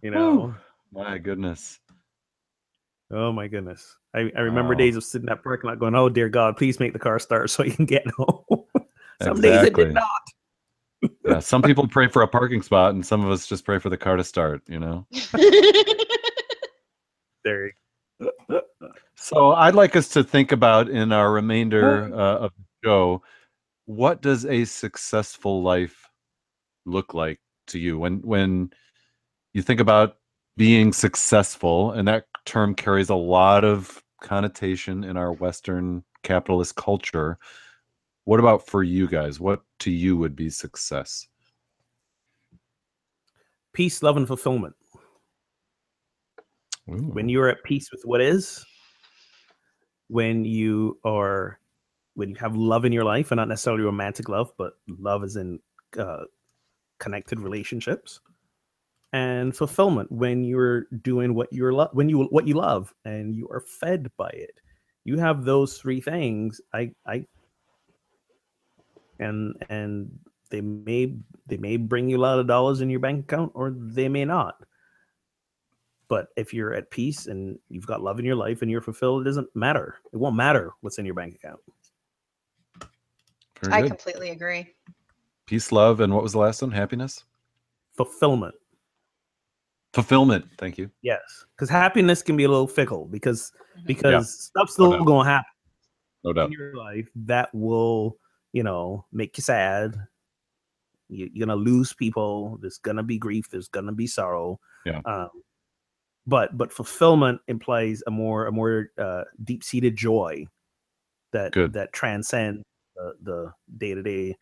you know. My goodness. Oh my goodness! I, I remember days of sitting in that parking lot going, "Oh dear God, please make the car start so I can get home." Some days it did not. Yeah, some people pray for a parking spot and some of us just pray for the car to start, you know? There. So I'd like us to think about in our remainder uh, of the show, what does a successful life look like to you? When when you think about being successful, and that term carries a lot of connotation in our Western capitalist culture. What about for you guys? What to you would be success? Peace, love, and fulfillment. when you're at peace with what is when you are when you have love in your life and not necessarily romantic love but love is in uh, connected relationships and fulfillment when you're doing what you're lo- when you what you love and you are fed by it you have those three things i i and and they may they may bring you a lot of dollars in your bank account or they may not but if you're at peace and you've got love in your life and you're fulfilled, it doesn't matter. It won't matter what's in your bank account. Very I completely agree. Peace, love, and what was the last one? Happiness, Fulfillment. fulfillment. Thank you. Yes. Because happiness can be a little fickle because Mhm. because stuff's still doubt. gonna happen No doubt. in your life that will, you know, make you sad. You, you're gonna lose people. There's gonna be grief. There's gonna be sorrow. Yeah. Um, but but fulfillment implies a more a more uh, deep seated joy that Good. that transcends the the day to day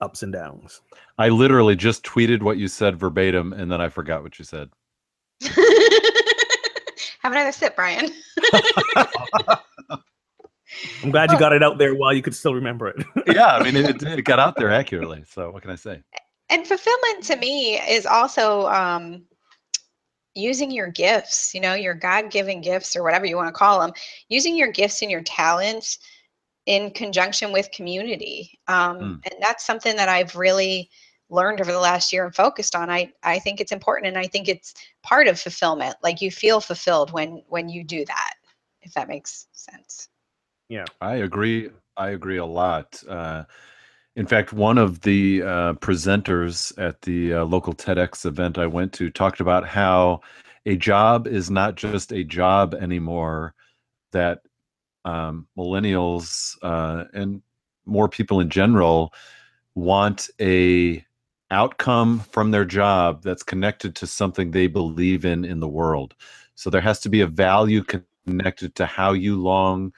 ups and downs. I literally just tweeted what you said verbatim, and then I forgot what you said. Have another sip, Bryan. I'm glad you got it out there while you could still remember it. yeah, I mean, it, it got out there accurately. So what can I say? And fulfillment to me is also um, using your gifts, you know, your God given gifts or whatever you want to call them, using your gifts and your talents in conjunction with community. Um, mm. And that's something that I've really learned over the last year and focused on. I, I think it's important and I think it's part of fulfillment. Like you feel fulfilled when when you do that, if that makes sense. Yeah. I agree. I agree a lot. Uh, in fact, one of the uh, presenters at the uh, local TEDx event I went to talked about how a job is not just a job anymore, that um, millennials uh, and more people in general want a outcome from their job that's connected to something they believe in in the world. So there has to be a value connected to how you long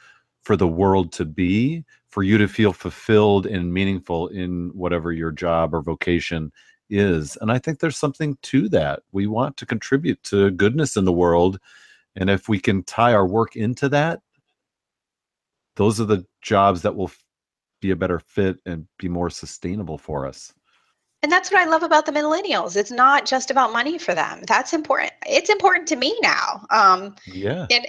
for the world to be for you to feel fulfilled and meaningful in whatever your job or vocation is. And I think there's something to that. We want to contribute to goodness in the world. And if we can tie our work into that, those are the jobs that will be a better fit and be more sustainable for us. And that's what I love about the millennials. It's not just about money for them. That's important. It's important to me now. Um, yeah. And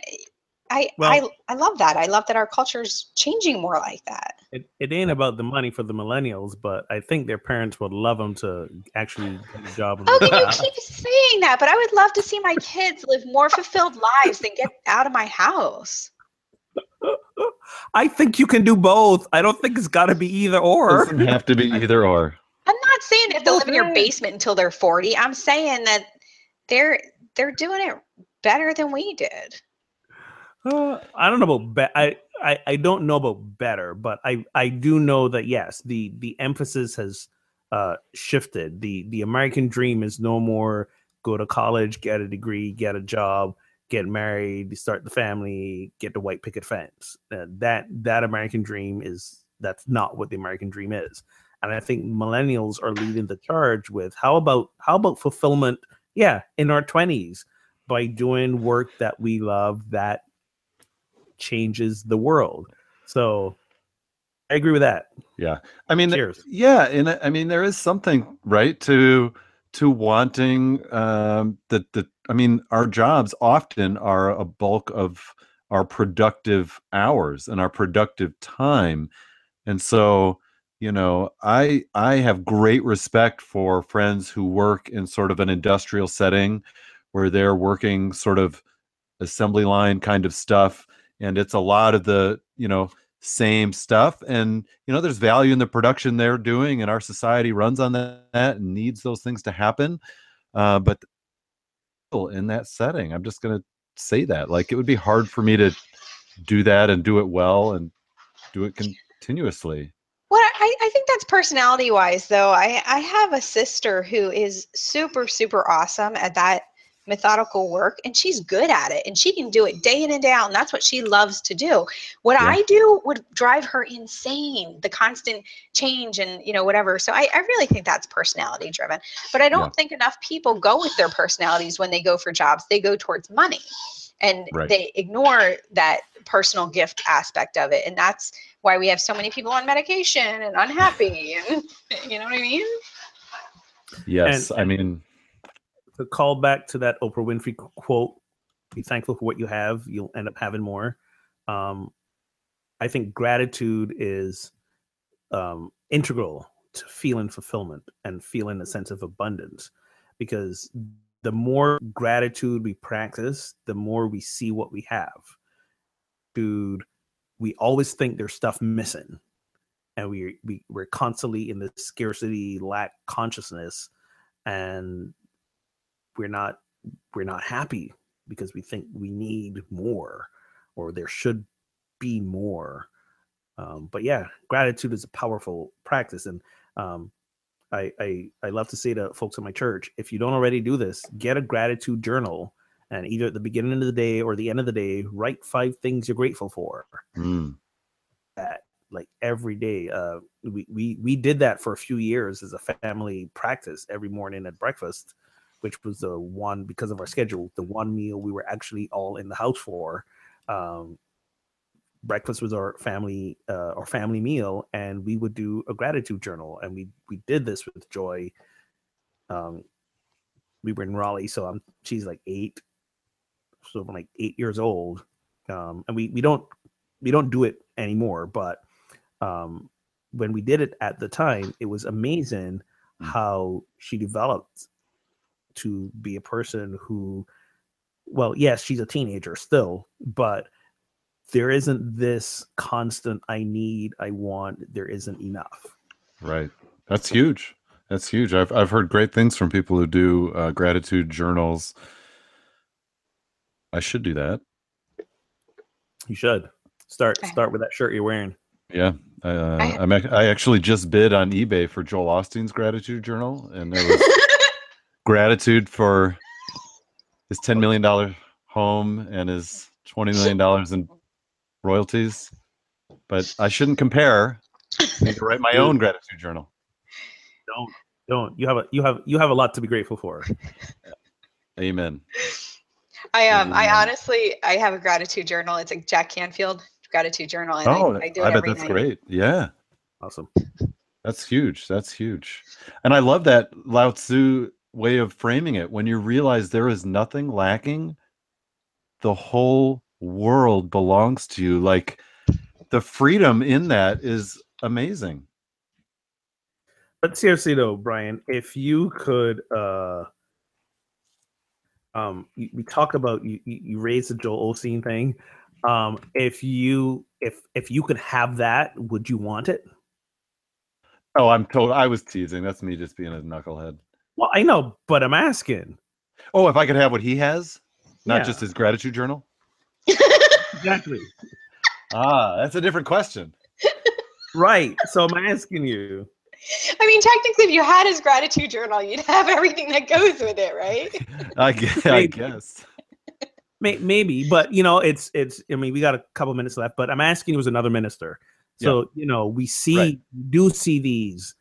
I, well, I I love that. I love that our culture's changing more like that. It, it ain't about the money for the millennials, but I think their parents would love them to actually get a job. Oh, you keep saying that, but I would love to see my kids live more fulfilled lives than get out of my house. I think you can do both. I don't think it's got to be either or. It doesn't have to be either or. I'm not saying if they live in your basement until they're 40. I'm saying that they're they're doing it better than we did. Uh, I don't know about I, I I don't know about better, but I I do know that yes, the the emphasis has uh shifted. The the American dream is no more go to college, get a degree, get a job, get married, start the family, get the white picket fence. Uh, that that American dream is that's not what the American dream is. And I think millennials are leading the charge with how about how about fulfillment? Yeah, in our twenties by doing work that we love that changes the world. So I agree with that. Yeah. I mean, Cheers. yeah. And I mean, there is something, right, to, to wanting um, that, the, I mean, our jobs often are a bulk of our productive hours and our productive time. And so, you know, I, I have great respect for friends who work in sort of an industrial setting where they're working sort of assembly line kind of stuff and it's a lot of the you know same stuff and you know there's value in the production they're doing and our society runs on that and needs those things to happen uh, but in that setting i'm just going to say that like it would be hard for me to do that and do it well and do it continuously. Well I, I think that's personality wise though I, I have a sister who is super super awesome at that methodical work and she's good at it and she can do it day in and day out and that's what she loves to do what yeah. i do would drive her insane the constant change and you know whatever so i, I really think that's personality driven but i don't yeah. think enough people go with their personalities when they go for jobs they go towards money and right. they ignore that personal gift aspect of it and that's why we have so many people on medication and unhappy and you know what i mean yes and, i mean to call back to that Oprah Winfrey quote, be thankful for what you have, you'll end up having more. Um, I think gratitude is um, integral to feeling fulfillment and feeling a sense of abundance because the more gratitude we practice, the more we see what we have. Dude, we always think there's stuff missing. And we, we we're constantly in the scarcity lack consciousness and we're not we're not happy because we think we need more or there should be more. Um, but yeah gratitude is a powerful practice. And um, I, I i love to say to folks in my church if you don't already do this get a gratitude journal and either at the beginning of the day or the end of the day write five things you're grateful for. Mm. that like every day uh we, we we did that for a few years as a family practice every morning at breakfast which was the one because of our schedule, the one meal we were actually all in the house for. Um, breakfast was our family uh, our family meal, and we would do a gratitude journal, and we we did this with Joy. Um, we were in Raleigh, so I'm she's like eight, so I'm like eight years old, um, and we we don't we don't do it anymore, but um, when we did it at the time, it was amazing Mm. how she developed to be a person who, well, yes, she's a teenager still, but there isn't this constant I need, I want, there isn't enough. Right. That's huge. That's huge. I've I've heard great things from people who do uh, gratitude journals. I should do that. You should start start with that shirt you're wearing. Yeah. Uh, I- I'm I actually just bid on eBay for Joel Osteen's gratitude journal, and there was gratitude for his ten million dollar home and his twenty million dollars in royalties. But I shouldn't compare. I need to write my own gratitude journal. Don't don't you have a you have you have a lot to be grateful for. Amen. I um I Mm. honestly I have a gratitude journal. It's a Jack Canfield gratitude journal, and Oh, I, I do it I bet every that's night. great. Yeah. Awesome. That's huge. That's huge. And I love that Lao Tzu way of framing it. When you realize there is nothing lacking, the whole world belongs to you. Like the freedom in that is amazing. But seriously though, Bryan, if you could uh um you, we talk about you you raised the Joel Osteen thing. Um if you if if you could have that, would you want it? Oh, I'm told I was teasing. That's me just being a knucklehead. Well, I know, but I'm asking. Oh, if I could have what he has, not Yeah. just his gratitude journal. Exactly. Ah, that's a different question. right. So I'm asking you. I mean, technically, if you had his gratitude journal, you'd have everything that goes with it, right? I guess. I Maybe. guess. May, maybe, but you know, it's it's. I mean, we got a couple minutes left, but I'm asking you as another minister. So you know, we see Right. do see these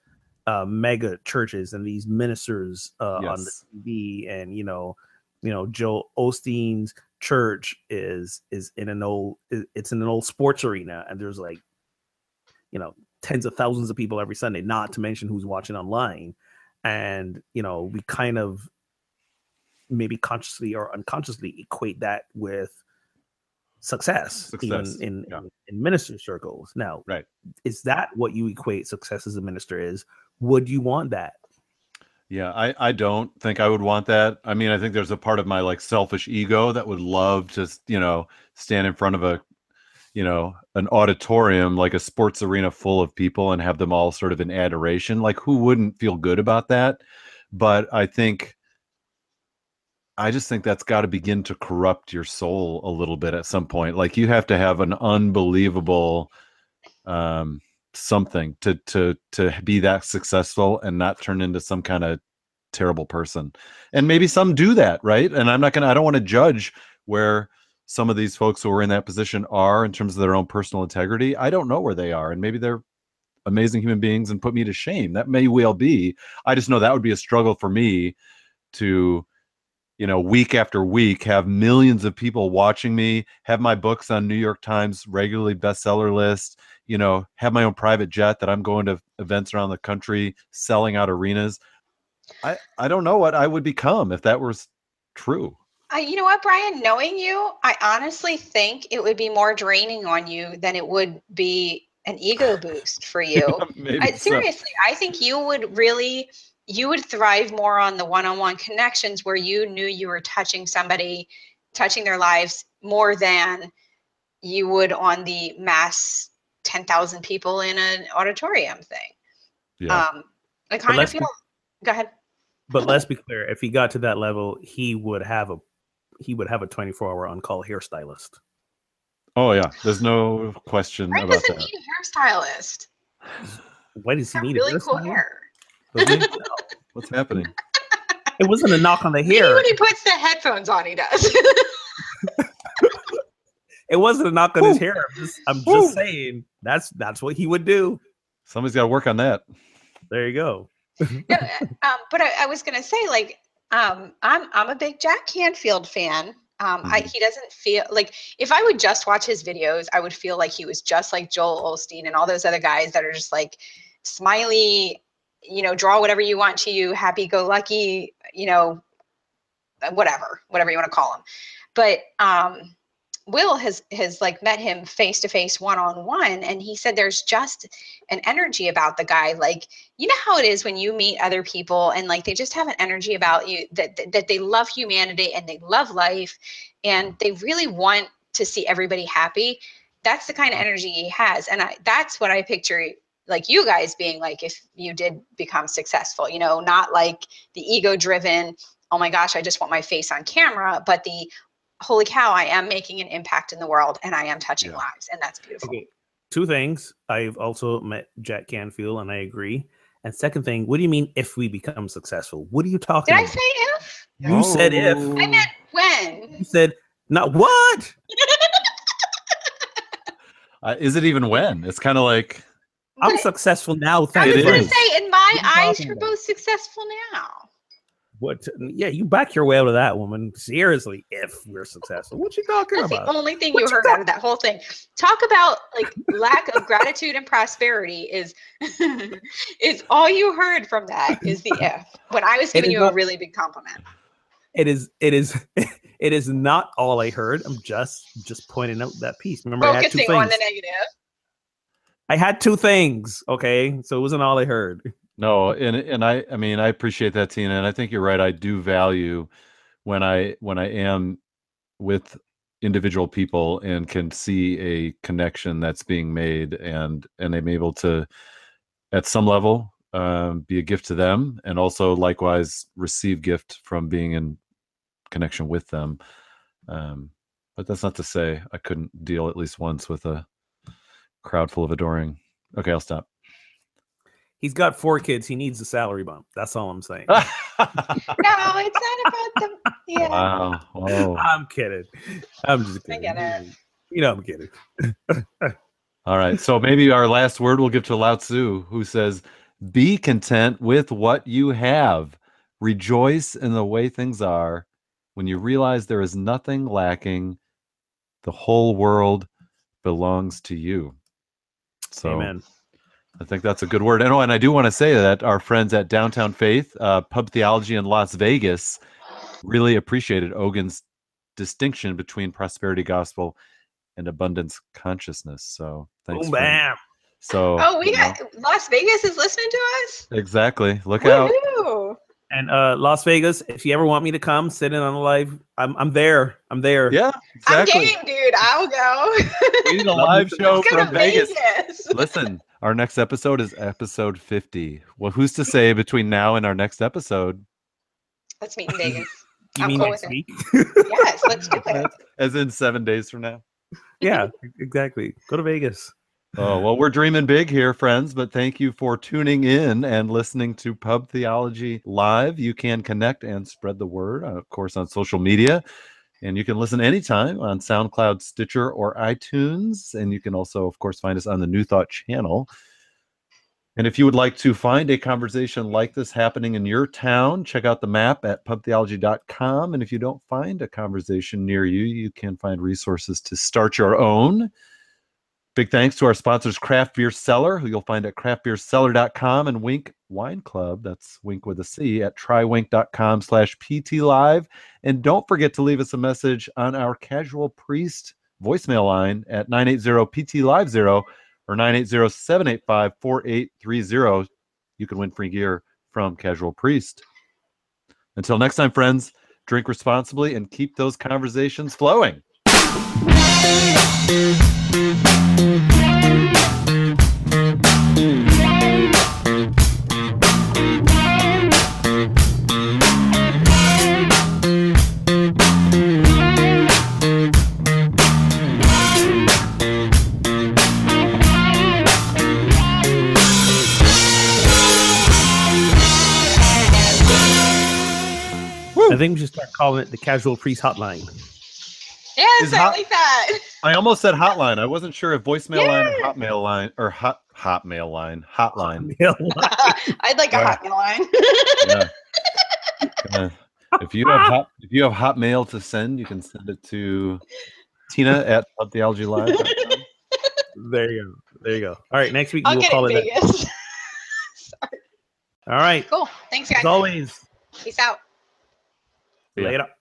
uh, mega churches and these ministers uh, on the TV, and you know, you know, Joe Osteen's church is is in an old it's in an old sports arena, and there's like, you know, tens of thousands of people every Sunday. Not to mention who's watching online, and you know, we kind of maybe consciously or unconsciously equate that with success, Success, in, yeah. in in minister circles. Now, Right. is that what you equate success as a minister is? Would you want that? Yeah, I, I don't think I would want that. I mean, I think there's a part of my like selfish ego that would love to, you know, stand in front of a, you know, an auditorium like a sports arena full of people and have them all sort of in adoration. Like, who wouldn't feel good about that? But I think, I just think that's got to begin to corrupt your soul a little bit at some point. Like, you have to have an unbelievable, um, something to to to be that successful and not turn into some kind of terrible person. And maybe some do that right? And i'm not gonna i don't want to judge where some of these folks who are in that position are in terms of their own personal integrity. I don't know where they are and maybe they're amazing human beings and put me to shame. That may well be. I just know that would be a struggle for me to you know week after week have millions of people watching me have my books on new york times regularly bestseller list you know, have my own private jet that I'm going to events around the country, selling out arenas. I I don't know what I would become if that was true. I, you know what, Bryan? Knowing you, I honestly think it would be more draining on you than it would be an ego boost for you. Maybe I, so. seriously, I think you would really, you would thrive more on the one-on-one connections where you knew you were touching somebody, touching their lives more than you would on the mass 10,000 people in an auditorium thing. Yeah. Um, I kind of feel, be- go ahead. But let's be clear: if he got to that level, he would have a he would have a 24 hour on call hairstylist. oh yeah. There's no question Bryan about doesn't that. need a hairstylist. Why does he He's need really a cool hairstylist? hair. Doesn't he? What's happening? it wasn't a knock on the Maybe hair. when he puts the headphones on, he does. It wasn't a knock on his hair. I'm just, I'm just saying that's that's what he would do. Somebody's got to work on that. There you go. no, uh, um, but I, I was gonna say, like, Um, I'm I'm a big Jack Canfield fan. Um, I, Mhm. he doesn't feel like if I would just watch his videos, I would feel like he was just like Joel Olstein and all those other guys that are just like smiley, you know, draw whatever you want to you, happy go lucky, you know, uh, whatever, whatever you want to call him. But um, Will has has like met him face to face, one on one, and he said there's just an energy about the guy. Like you know how it is when you meet other people and like they just have an energy about you that that, that they love humanity and they love life, and they really want to see everybody happy. That's the kind of energy he has, and I, that's what I picture like you guys being like if you did become successful. You know, not like the ego driven. Oh my gosh, I just want my face on camera, but the holy cow, I am making an impact in the world and I am touching Yeah. lives. And that's beautiful. Okay. Two things. I've also met Jack Canfield, and I agree. And second thing, what do you mean if we become successful? What are you talking Did I about? say if? You said if. I meant when. You said not what? Uh, is it even when? It's kind of like I'm What? successful now. I Thank was you. going is. to say, in my What are eyes, you're about? both successful now. What? Yeah, you back your way out of that woman. Seriously, if we're successful, what you talking That's about? the only thing What you you heard talk- out of that whole thing. Talk about like lack of gratitude and prosperity is is all you heard from that is the if. When I was giving is you a really big compliment. It is. It is. It is not all I heard. I'm just just pointing out that piece. Remember, I had two Focusing on things. the negative. I had two things. Okay, so it wasn't all I heard. No, and and I I mean I appreciate that Tina and I think you're right I do value when I when I am with individual people and can see a connection that's being made and and I'm able to at some level um, be a gift to them and also likewise receive gift from being in connection with them. Um, but that's not to say I couldn't deal at least once with a crowd full of adoring. Okay, I'll stop. He's got four kids. He needs a salary bump. That's all I'm saying. No, it's not about the yeah. Wow. Oh. I'm kidding. I'm just kidding. I kidding. get it. You know I'm kidding. All right. So maybe our last word we'll give to Lao Tzu, who says, Be content with what you have. Rejoice in the way things are. When you realize there is nothing lacking, the whole world belongs to you. So Amen. I think that's a good word. And, oh, and I do want to say that our friends at Downtown Faith, uh, Pub Theology in Las Vegas, really appreciated Ogun's distinction between prosperity gospel and abundance consciousness. So thanks. Boom, for- bam. so Oh, we you know, got Las Vegas is listening to us. exactly. Look out. Woohoo! And uh, Las Vegas, if you ever want me to come sit in on a live, I'm I'm there. I'm there. Yeah, I'm exactly. game, dude. I'll go. We need a live show Let's go to from Vegas. Vegas. Listen, our next episode is episode 50. Well, who's to say between now and our next episode, Let's meet in Vegas. You I'm mean cool next with it. week? Yes, let's do it. as in seven days from now? yeah, exactly. Go to Vegas. Oh, well, we're dreaming big here, friends, but thank you for tuning in and listening to Pub Theology Live. You can connect and spread the word, uh, of course, on social media. And you can listen anytime on SoundCloud, Stitcher, or iTunes. And you can also, of course, find us on the New Thought channel. And if you would like to find a conversation like this happening in your town, check out the map at pubtheology.com. And if you don't find a conversation near you, you can find resources to start your own. Big thanks to our sponsors, Craft Beer Cellar, who you'll find at craftbeercellar.com and Winc Wine Club. That's Winc with a C at trywinc.com slash PT Live. And don't forget to leave us a message on our Casual Priest voicemail line at 980 PT Live 0 or 980 785 4830. You can win free gear from Casual Priest. Until next time, friends, drink responsibly and keep those conversations flowing. I think we should start calling it the Casual Priest Hotline. Yes, Is I hot- like that. I almost said hotline. I wasn't sure if voicemail line or hotmail line or hot hotmail line, hotline. I'd like a Right. hot meal line. Yeah. Gonna if you have hot, if you have hot mail to send, you can send it to Tina at theologylive. There you go. There you go. All right. Next week I'll we'll call it it. in a- All right. cool. Thanks, guys. As always. Peace out. Yeah. Later.